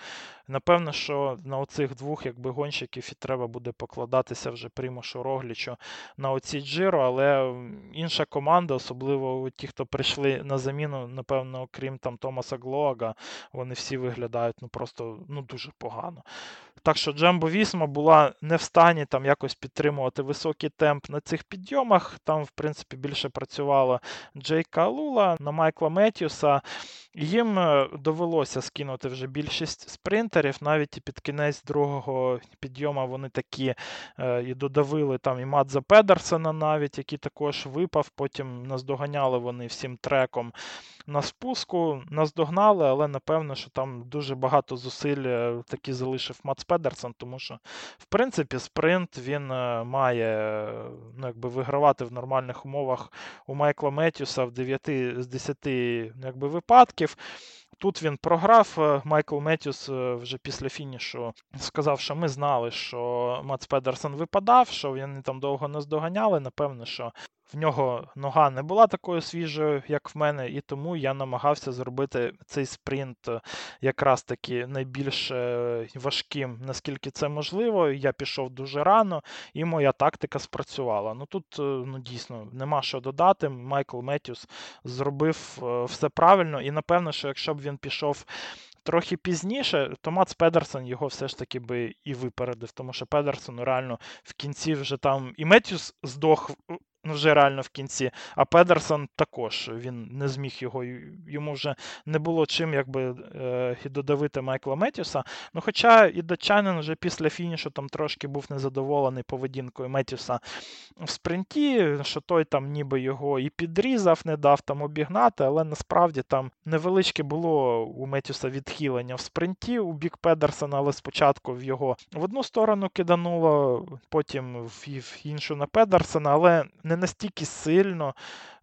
Напевно, що на оцих двох якби, гонщиків і треба буде покладатися вже Примушу Роглічу на оці Джиро, але інша команда, особливо ті, хто прийшли на заміну, напевно, окрім там Томаса Глоага, вони всі виглядають ну, просто ну, дуже погано. Так що Джамбо Вісма була не в стані там якось підтримувати високий темп на цих підйомах. Там, в принципі, більше працювала Джейка Лула на Майкла Меттіуса. Їм е, довелося скинути вже більшість спринтерів. Навіть і під кінець другого підйому вони такі е, і додавили там і Мадза Педерсена, навіть, який також випав. Потім наздоганяли вони всім треком на спуску, наздогнали, але напевно, що там дуже багато зусиль е, таки залишив Мац Педерсон, тому що, в принципі, спринт він має ну, якби, вигравати в нормальних умовах у Майкла Меттюса в 9 з 10 ну, якби, випадків років. Тут він програв. Е, Майкл Меттюс е, вже після фінішу сказав, що ми знали, що Мац Педерсон випадав, що вони там довго не здоганяли. Напевно, що в нього нога не була такою свіжою, як в мене, і тому я намагався зробити цей спринт е, якраз таки найбільш е, важким, наскільки це можливо. Я пішов дуже рано, і моя тактика спрацювала. Ну тут е, ну, дійсно нема що додати. Майкл Меттюс зробив все правильно, і напевно, що якщо б він пішов. Трохи пізніше, то Мац Педерсон його все ж таки би і випередив, тому що Педерсон реально в кінці вже там і Меттюс здох вже реально в кінці. А Педерсон також він не зміг його, йому вже не було чим якби е, і додавити Майкла Меттюса. Ну, Хоча і датчанин вже після фінішу там трошки був незадоволений поведінкою Меттюса в спринті, що той там ніби його і підрізав, не дав там обігнати, але насправді там невеличке було у Меттюса відхилення в спринті у бік Педерсона, але спочатку в його в одну сторону кидануло, потім в іншу на Педерсона, але не настільки сильно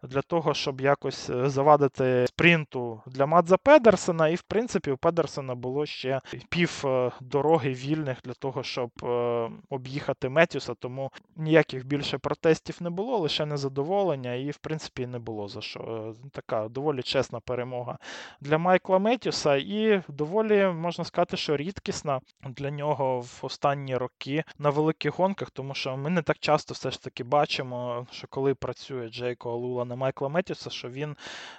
для того, щоб якось е, завадити спринту для Мадза Педерсона. І, в принципі, у Педерсона було ще пів е, дороги вільних для того, щоб е, об'їхати Метюса, тому ніяких більше протестів не було, лише незадоволення, і, в принципі, не було за що. Така доволі чесна перемога для Майкла Метюса, і доволі можна сказати, що рідкісна для нього в останні роки на великих гонках, тому що ми не так часто все ж таки бачимо, що коли працює Джейко Алула на Майкла Метюса, що він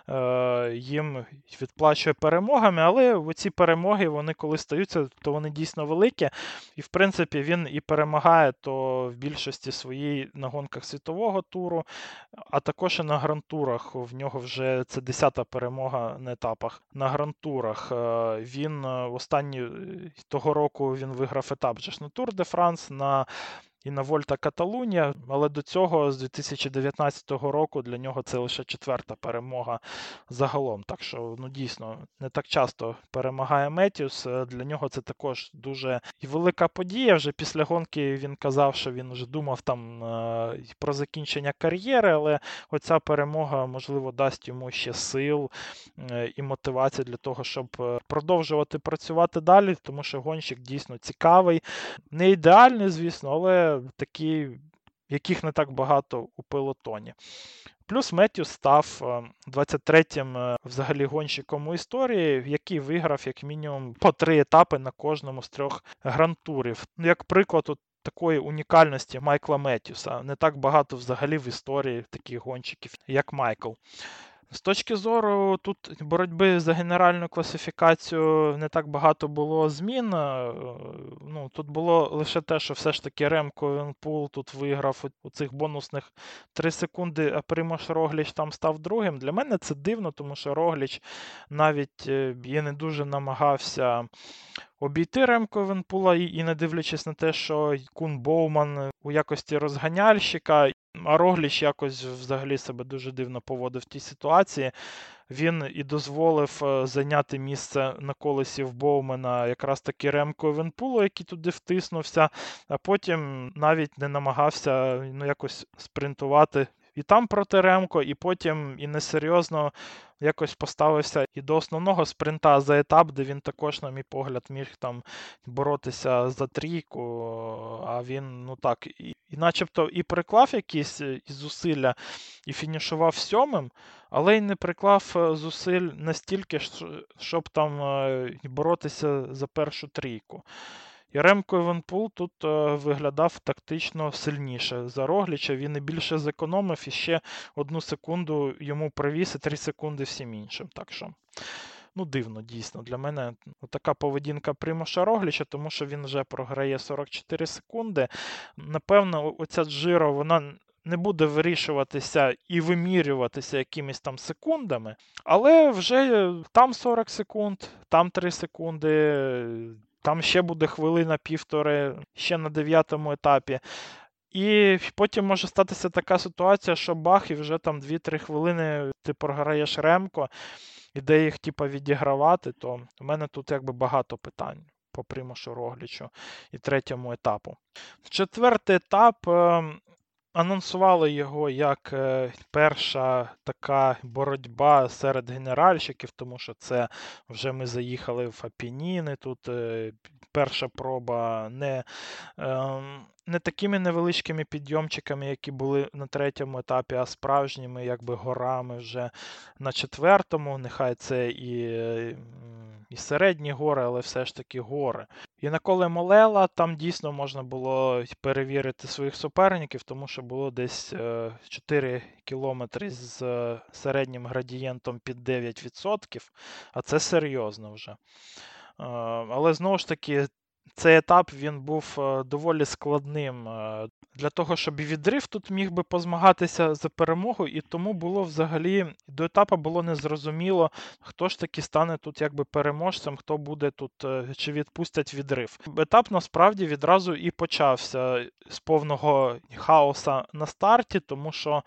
е, їм відплачує перемогами, але ці перемоги, вони коли стаються, то вони дійсно великі. І, в принципі, він і перемагає то в більшості своїй на гонках світового туру, а також і на грантурах. В нього вже це десята перемога на етапах. На грантурах е, він е, останні е, того року він виграв етап на Тур де Франс. на і на Вольта Каталунія, але до цього з 2019 року для нього це лише четверта перемога загалом. Так що, ну дійсно, не так часто перемагає Метіус. Е, для нього це також дуже велика подія. Вже після гонки він казав, що він вже думав там е, про закінчення кар'єри, але оця перемога, можливо, дасть йому ще сил е, і мотивації для того, щоб продовжувати працювати далі, тому що гонщик дійсно цікавий, не ідеальний, звісно, але такі, яких не так багато у пелотоні. Плюс Меттю став 23-м е, е, взагалі гонщиком у історії, який виграв як мінімум по три етапи на кожному з трьох грантурів. Як приклад, от такої унікальності Майкла Меттюса. Не так багато взагалі в історії таких гонщиків, як Майкл. З точки зору тут боротьби за генеральну класифікацію не так багато було змін. Е, ну, Тут було лише те, що все ж таки Ремко Венпул тут виграв у цих бонусних 3 секунди, а Примош Рогліч там став другим. Для мене це дивно, тому що Рогліч навіть е, я не дуже намагався обійти Ремко Венпула, і не дивлячись на те, що Кун Боуман у якості розганяльщика а Рогліч якось взагалі себе дуже дивно поводив в тій ситуації. Він і дозволив е, зайняти місце на колесі в Боумена якраз таки Ремко Венпулу, який туди втиснувся, а потім навіть не намагався ну, якось спринтувати і там проти Ремко, і потім і несерйозно якось поставився і до основного спринта за етап, де він також, на мій погляд, міг там боротися за трійку. А він, ну так, і, і начебто і приклав якісь е, зусилля і фінішував сьомим, але й не приклав е, зусиль настільки, щоб там е, боротися за першу трійку. І Ремко Івенпул тут е, виглядав тактично сильніше за Рогліча. Він і більше зекономив і ще одну секунду йому привіз і три секунди всім іншим. Так що, ну, дивно, дійсно. Для мене така поведінка Примоша Рогліча, тому що він вже програє 44 секунди. Напевно, оця Джиро, вона. Не буде вирішуватися і вимірюватися якимись там секундами, але вже там 40 секунд, там 3 секунди, там ще буде хвилина-півтори, ще на дев'ятому етапі. І потім може статися така ситуація, що бах, і вже там 2-3 хвилини ти програєш ремко, і де їх типу, відігравати, то в мене тут якби багато питань по Примушу Роглічу і третьому етапу. Четвертий етап. Анонсували його як е, перша така боротьба серед генеральщиків, тому що це вже ми заїхали в Апініни. Тут е, перша проба не ем, не такими невеличкими підйомчиками, які були на третьому етапі, а справжніми якби горами вже на четвертому. Нехай це і і середні гори, але все ж таки гори. І на коле Молела там дійсно можна було перевірити своїх суперників, тому що було десь 4 е, кілометри з е, середнім градієнтом під 9%, а це серйозно вже. Е, але знову ж таки, цей етап він був е, доволі складним е, для того, щоб відрив тут міг би позмагатися за перемогу, і тому було взагалі до етапу було незрозуміло, хто ж таки стане тут якби переможцем, хто буде тут, е, чи відпустять відрив. Етап насправді відразу і почався з повного хаоса на старті, тому що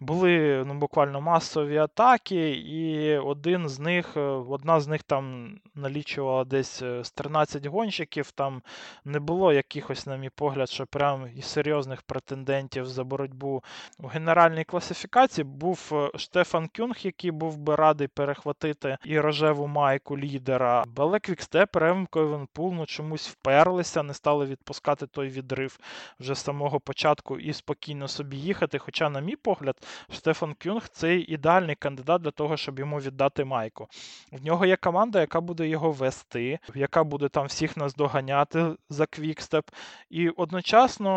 були ну, буквально масові атаки, і один з них, е, одна з них там налічувала десь е, з 13 гонщиків. Там не було якихось, на мій погляд, що прям і серйозних претендентів за боротьбу у генеральній класифікації. Був е, Штефан Кюнг, який був би радий перехватити і рожеву майку лідера. Але Квікстеп, Ремко Івенпул ну, чомусь вперлися, не стали відпускати той відрив вже з самого початку і спокійно собі їхати. Хоча, на мій погляд, Штефан Кюнг це ідеальний кандидат для того, щоб йому віддати майку. В нього є команда, яка буде його вести, яка буде там всіх нас доганяти за квікстеп. І одночасно,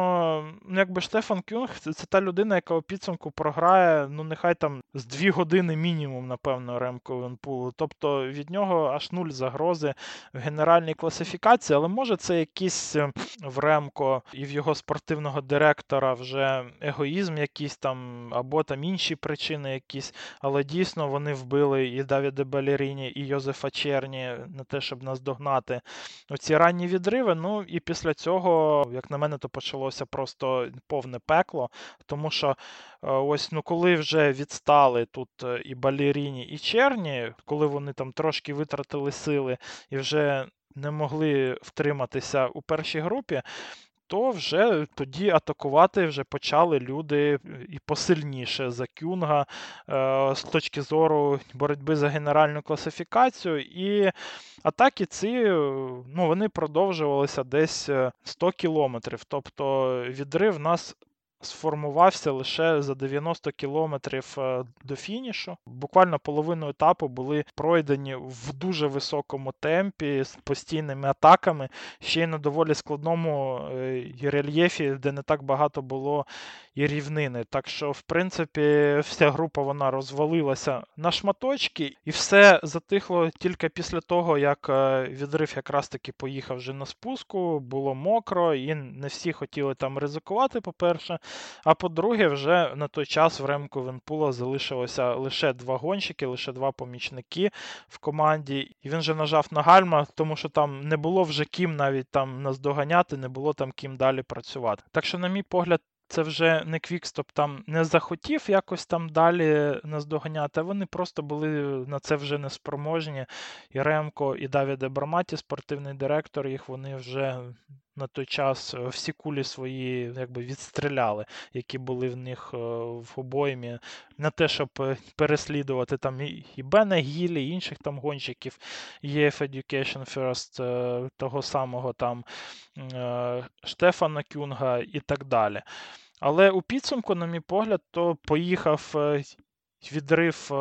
ну якби Штефан Кюнг це, це та людина, яка у підсумку програє, ну нехай там з дві години мінімум, напевно, Ремко Івенпулу. Тобто від нього аж нуль загрози в генеральній класифікації, але може це якийсь е, в Ремко і в його спортивного директора вже егоїзм якийсь там або там інші причини якісь, але дійсно вони вбили і Давіде Балеріні, і Йозефа Черні на те, щоб нас догнати оці ранні відриви. Ну і після цього, як на мене, то почалося просто повне пекло, тому що е, ось ну коли вже відстали тут е, і Балеріні, і Черні, коли вони там трошки витратили сили і вже не могли втриматися у першій групі, то вже тоді атакувати вже почали люди і посильніше за Кюнга е, з точки зору боротьби за генеральну класифікацію. І атаки ці ну, вони продовжувалися десь 100 е, кілометрів. Тобто відрив нас сформувався лише за 90 кілометрів е, до фінішу. Буквально половину етапу були пройдені в дуже високому темпі з постійними атаками, ще й на доволі складному е, рельєфі, де не так багато було і рівнини. Так що, в принципі, вся група вона розвалилася на шматочки, і все затихло тільки після того, як е, відрив якраз таки поїхав вже на спуску, було мокро, і не всі хотіли там ризикувати, по-перше. А по-друге, вже на той час в ремку Венпула залишилося лише два гонщики, лише два помічники в команді. І він вже нажав на гальма, тому що там не було вже ким навіть там наздоганяти, не було там ким далі працювати. Так що, на мій погляд, це вже не Квікстоп там не захотів якось там далі наздоганяти, а вони просто були на це вже неспроможні. І Ремко, і Давіде Браматі, спортивний директор, їх вони вже на той час е, всі кулі свої якби відстріляли, які були в них е, в обоймі, на те, щоб е, переслідувати там і Бена Гілі, і інших там гонщиків, EF Education First, того самого там Штефана Кюнга і так далі. Але у підсумку, на мій погляд, то поїхав відрив,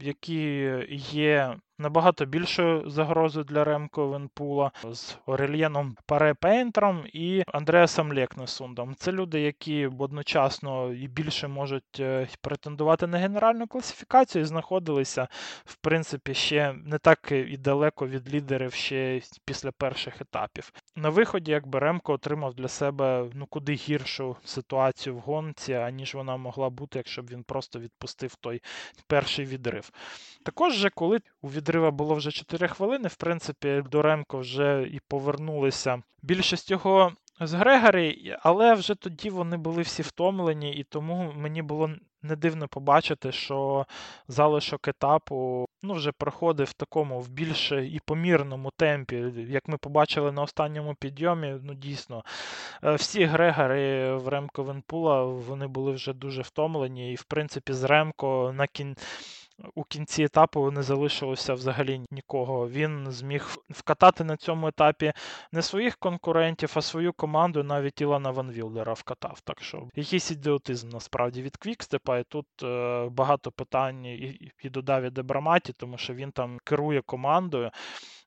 який є набагато більшою загрозою для Ремко Івенпула з Орельєном Парепейнтером і Андреасом Лекнесундом. Це люди, які одночасно і більше можуть е, претендувати на генеральну класифікацію і знаходилися, в принципі, ще не так і далеко від лідерів ще після перших етапів. На виході, якби Ремко отримав для себе ну куди гіршу ситуацію в гонці, аніж вона могла бути, якщо б він просто відпустив той перший відрив. Також, же, коли у відрив відрива було вже 4 хвилини. В принципі, до Ремко вже і повернулися. Більшість його з Грегорі, але вже тоді вони були всі втомлені, і тому мені було не дивно побачити, що залишок етапу ну, вже проходив в такому в більш і помірному темпі. Як ми побачили на останньому підйомі, ну дійсно, е, всі Грегори в Ремко Венпула вони були вже дуже втомлені, і в принципі з Ремко на кін у кінці етапу не залишилося взагалі нікого. Він зміг вкатати на цьому етапі не своїх конкурентів, а свою команду, навіть Ілана Ван Вілдера вкатав. Так що якийсь ідіотизм насправді від Квікстепа, і тут е, багато питань і, і до Давіда Браматі, тому що він там керує командою.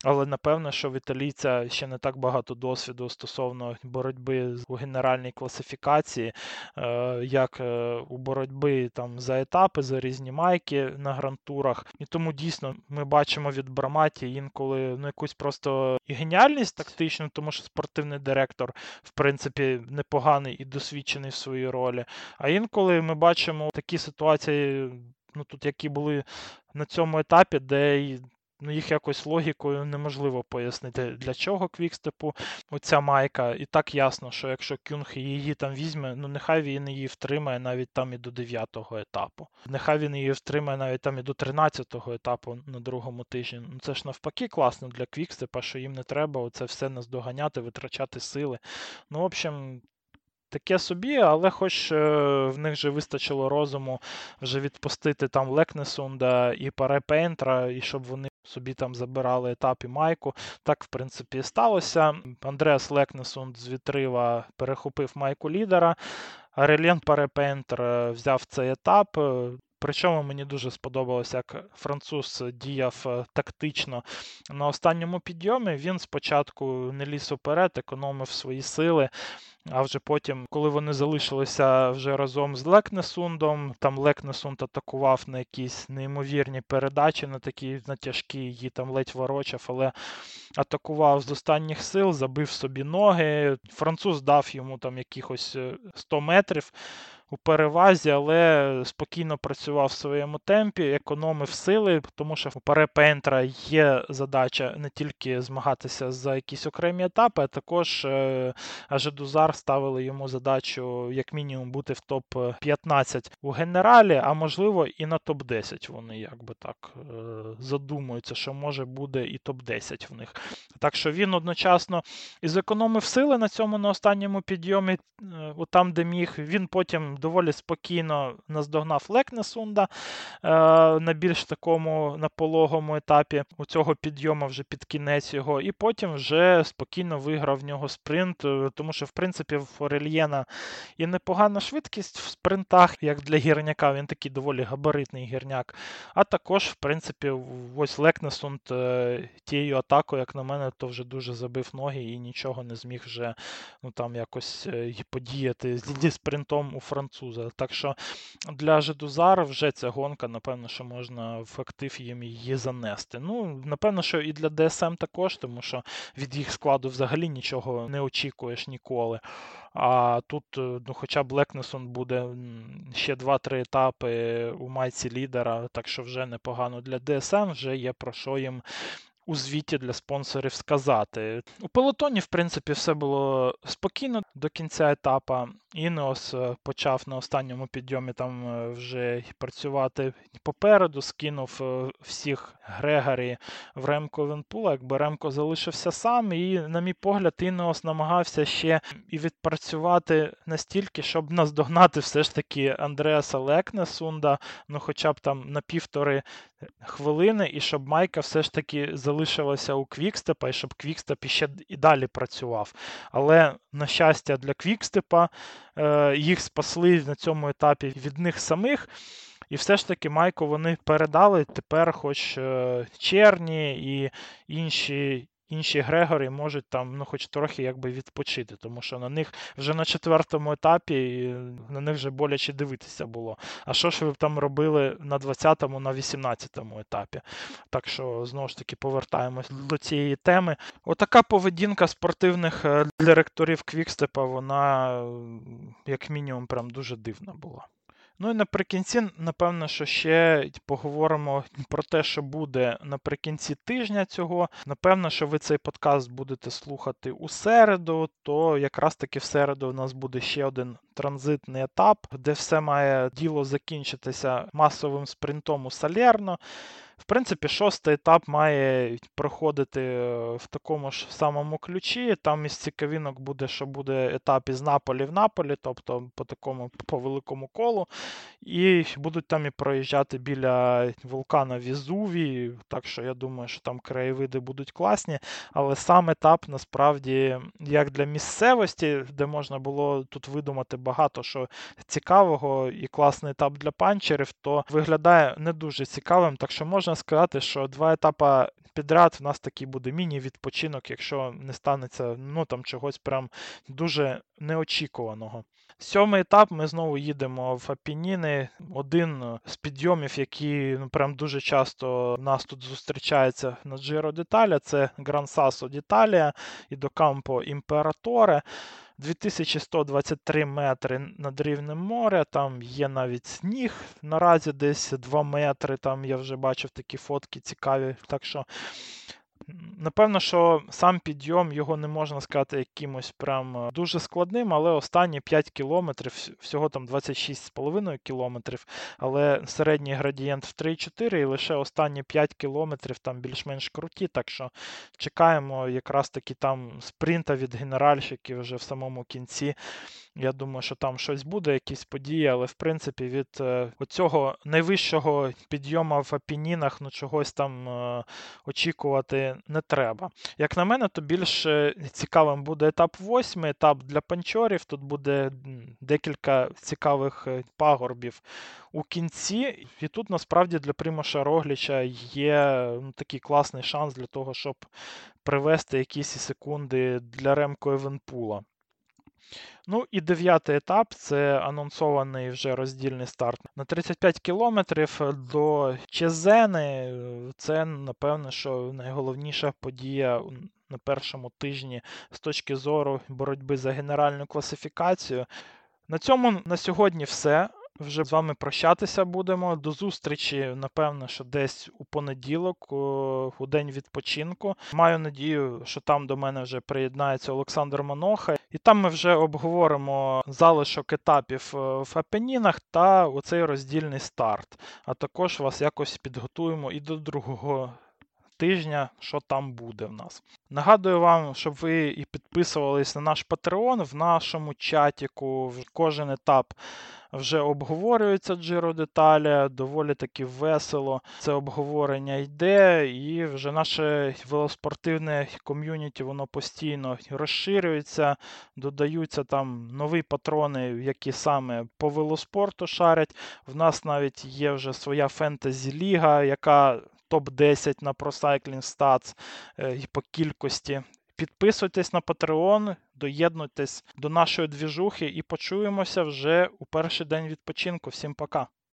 Але напевно, що в італійця ще не так багато досвіду стосовно боротьби у генеральній класифікації, е, як е, у боротьби там за етапи, за різні майки на грантурах. І тому дійсно ми бачимо від Браматі інколи ну, якусь просто геніальність тактичну, тому що спортивний директор, в принципі, непоганий і досвідчений в своїй ролі. А інколи ми бачимо такі ситуації, ну тут які були на цьому етапі, де ну, їх якось логікою неможливо пояснити, для чого квікстепу оця майка. І так ясно, що якщо Кюнг її там візьме, ну нехай він її втримає навіть там і до 9-го етапу. Нехай він її втримає навіть там і до 13-го етапу на другому тижні. Ну це ж навпаки класно для квікстепа, що їм не треба оце все наздоганяти, витрачати сили. Ну, в общем, таке собі, але хоч е, в них же вистачило розуму вже відпустити там Лекнесунда і Парепейнтра, і щоб вони собі там забирали етап і майку. Так, в принципі, і сталося. Андреас Лекнесунд з відрива перехопив майку лідера. Орельєн Парепентер е, взяв цей етап. Причому мені дуже сподобалося, як француз діяв е, тактично на останньому підйомі. Він спочатку не ліз уперед, економив свої сили. А вже потім, коли вони залишилися вже разом з Лекнесундом, там Лекнесунд атакував на якісь неймовірні передачі, на такі на тяжкі, її там ледь ворочав, але атакував з останніх сил, забив собі ноги. Француз дав йому там якихось 100 е, метрів у перевазі, але спокійно працював в своєму темпі, економив сили, тому що у Парепентра є задача не тільки змагатися за якісь окремі етапи, а також е, Ажедузар ставили йому задачу, як мінімум, бути в топ-15 у генералі, а можливо і на топ-10. Вони якби так е, задумуються, що може буде і топ-10 в них. Так що він одночасно і зекономив сили на цьому на останньому підйомі, е, там, де міг, він потім доволі спокійно наздогнав Лекнесунда е, на більш такому напологому етапі. У цього підйому вже під кінець його, і потім вже спокійно виграв в нього спринт, е, тому що, в принципі, в Орельєна і непогана швидкість в спринтах, як для гірняка, він такий доволі габаритний гірняк. А також, в принципі, ось Лекнесунд е, тією атакою, як на мене, то вже дуже забив ноги і нічого не зміг вже ну, там якось подіяти зі спринтом у фронт француза. Так що для Жедузара вже ця гонка, напевно, що можна в актив їм її занести. Ну, напевно, що і для ДСМ також, тому що від їх складу взагалі нічого не очікуєш ніколи. А тут, е, ну, хоча б буде ще 2-3 етапи у майці лідера, так що вже непогано для ДСМ, вже є про що їм у звіті для спонсорів сказати. У пелотоні, в принципі, все було спокійно до кінця етапа. Інеос е, почав на останньому підйомі там е, вже працювати попереду, скинув е, всіх грегарі в Ремко Івенпула, якби Ремко залишився сам, і, на мій погляд, Інеос намагався ще і відпрацювати настільки, щоб наздогнати все ж таки Андреаса Лекнесунда, ну хоча б там на півтори хвилини, і щоб майка все ж таки залишилася у Квікстепа, і щоб Квікстеп іще і далі працював. Але, на щастя, для Квікстепа е, їх спасли на цьому етапі від них самих. І все ж таки Майку вони передали тепер, хоч е, Черні і інші інші Грегори можуть там, ну, хоч трохи якби відпочити, тому що на них вже на четвертому етапі на них вже боляче дивитися було. А що ж ви там робили на 20-му, на 18-му етапі? Так що, знову ж таки, повертаємось до цієї теми. Отака поведінка спортивних е, директорів Квікстепа, вона, як мінімум, прям дуже дивна була. Ну і наприкінці, напевно, що ще поговоримо про те, що буде наприкінці тижня цього. Напевно, що ви цей подкаст будете слухати у середу, то якраз таки в середу у нас буде ще один транзитний етап, де все має діло закінчитися масовим спринтом у Салерно. В принципі, шостий етап має проходити е, в такому ж самому ключі. Там із цікавінок буде, що буде етап із Наполі в Наполі, тобто по такому по великому колу. І будуть там і проїжджати біля вулкана Візуві. Так що я думаю, що там краєвиди будуть класні. Але сам етап насправді, як для місцевості, де можна було тут видумати багато що цікавого і класний етап для панчерів, то виглядає не дуже цікавим. Так що можна можна сказати, що два етапи підряд в нас такий буде міні-відпочинок, якщо не станеться ну там чогось прям дуже неочікуваного. Сьомий етап ми знову їдемо в Апініни. Один з підйомів, який ну, прям дуже часто в нас тут зустрічається на Giro d'Italia, це Gran Sasso d'Italia і до Campo Imperatore. 2123 метри над рівнем моря, там є навіть сніг наразі десь 2 метри. Там я вже бачив такі фотки цікаві. Так що Напевно, що сам підйом його не можна сказати якимось прям е, дуже складним, але останні 5 кілометрів, всього там 26,5 кілометрів, але середній градієнт в 3,4 і лише останні 5 кілометрів там більш-менш круті. Так що чекаємо якраз таки там спринта від генеральщиків вже в самому кінці. Я думаю, що там щось буде, якісь події, але в принципі від е, оцього найвищого підйому в Апінінах ну чогось там е, очікувати не треба. Як на мене, то більш цікавим буде етап 8, етап для панчорів. Тут буде декілька цікавих е, пагорбів у кінці. І тут насправді для Примоша Рогліча є ну, такий класний шанс для того, щоб привести якісь секунди для Ремко Евенпула. Ну і дев'ятий етап це анонсований вже роздільний старт на 35 кілометрів до Чезени. Це, напевно, що найголовніша подія на першому тижні з точки зору боротьби за генеральну класифікацію. На цьому на сьогодні все. Вже з вами прощатися будемо. До зустрічі, напевно, що десь у понеділок, у день відпочинку. Маю надію, що там до мене вже приєднається Олександр Моноха, і там ми вже обговоримо залишок етапів е, в Апенінах та оцей роздільний старт. А також вас якось підготуємо і до другого. Тижня, що там буде в нас. Нагадую вам, щоб ви і підписувались на наш Patreon в нашому чатіку. Кожен етап вже обговорюється Джиро деталі, доволі таки весело. Це обговорення йде, і вже наше велоспортивне ком'юніті воно постійно розширюється, додаються там нові патрони, які саме по велоспорту шарять. В нас навіть є вже своя фентезі-ліга, яка. Топ-10 на ProCycling Stats е, і по кількості. Підписуйтесь на Patreon, доєднуйтесь до нашої двіжухи і почуємося вже у перший день відпочинку. Всім пока!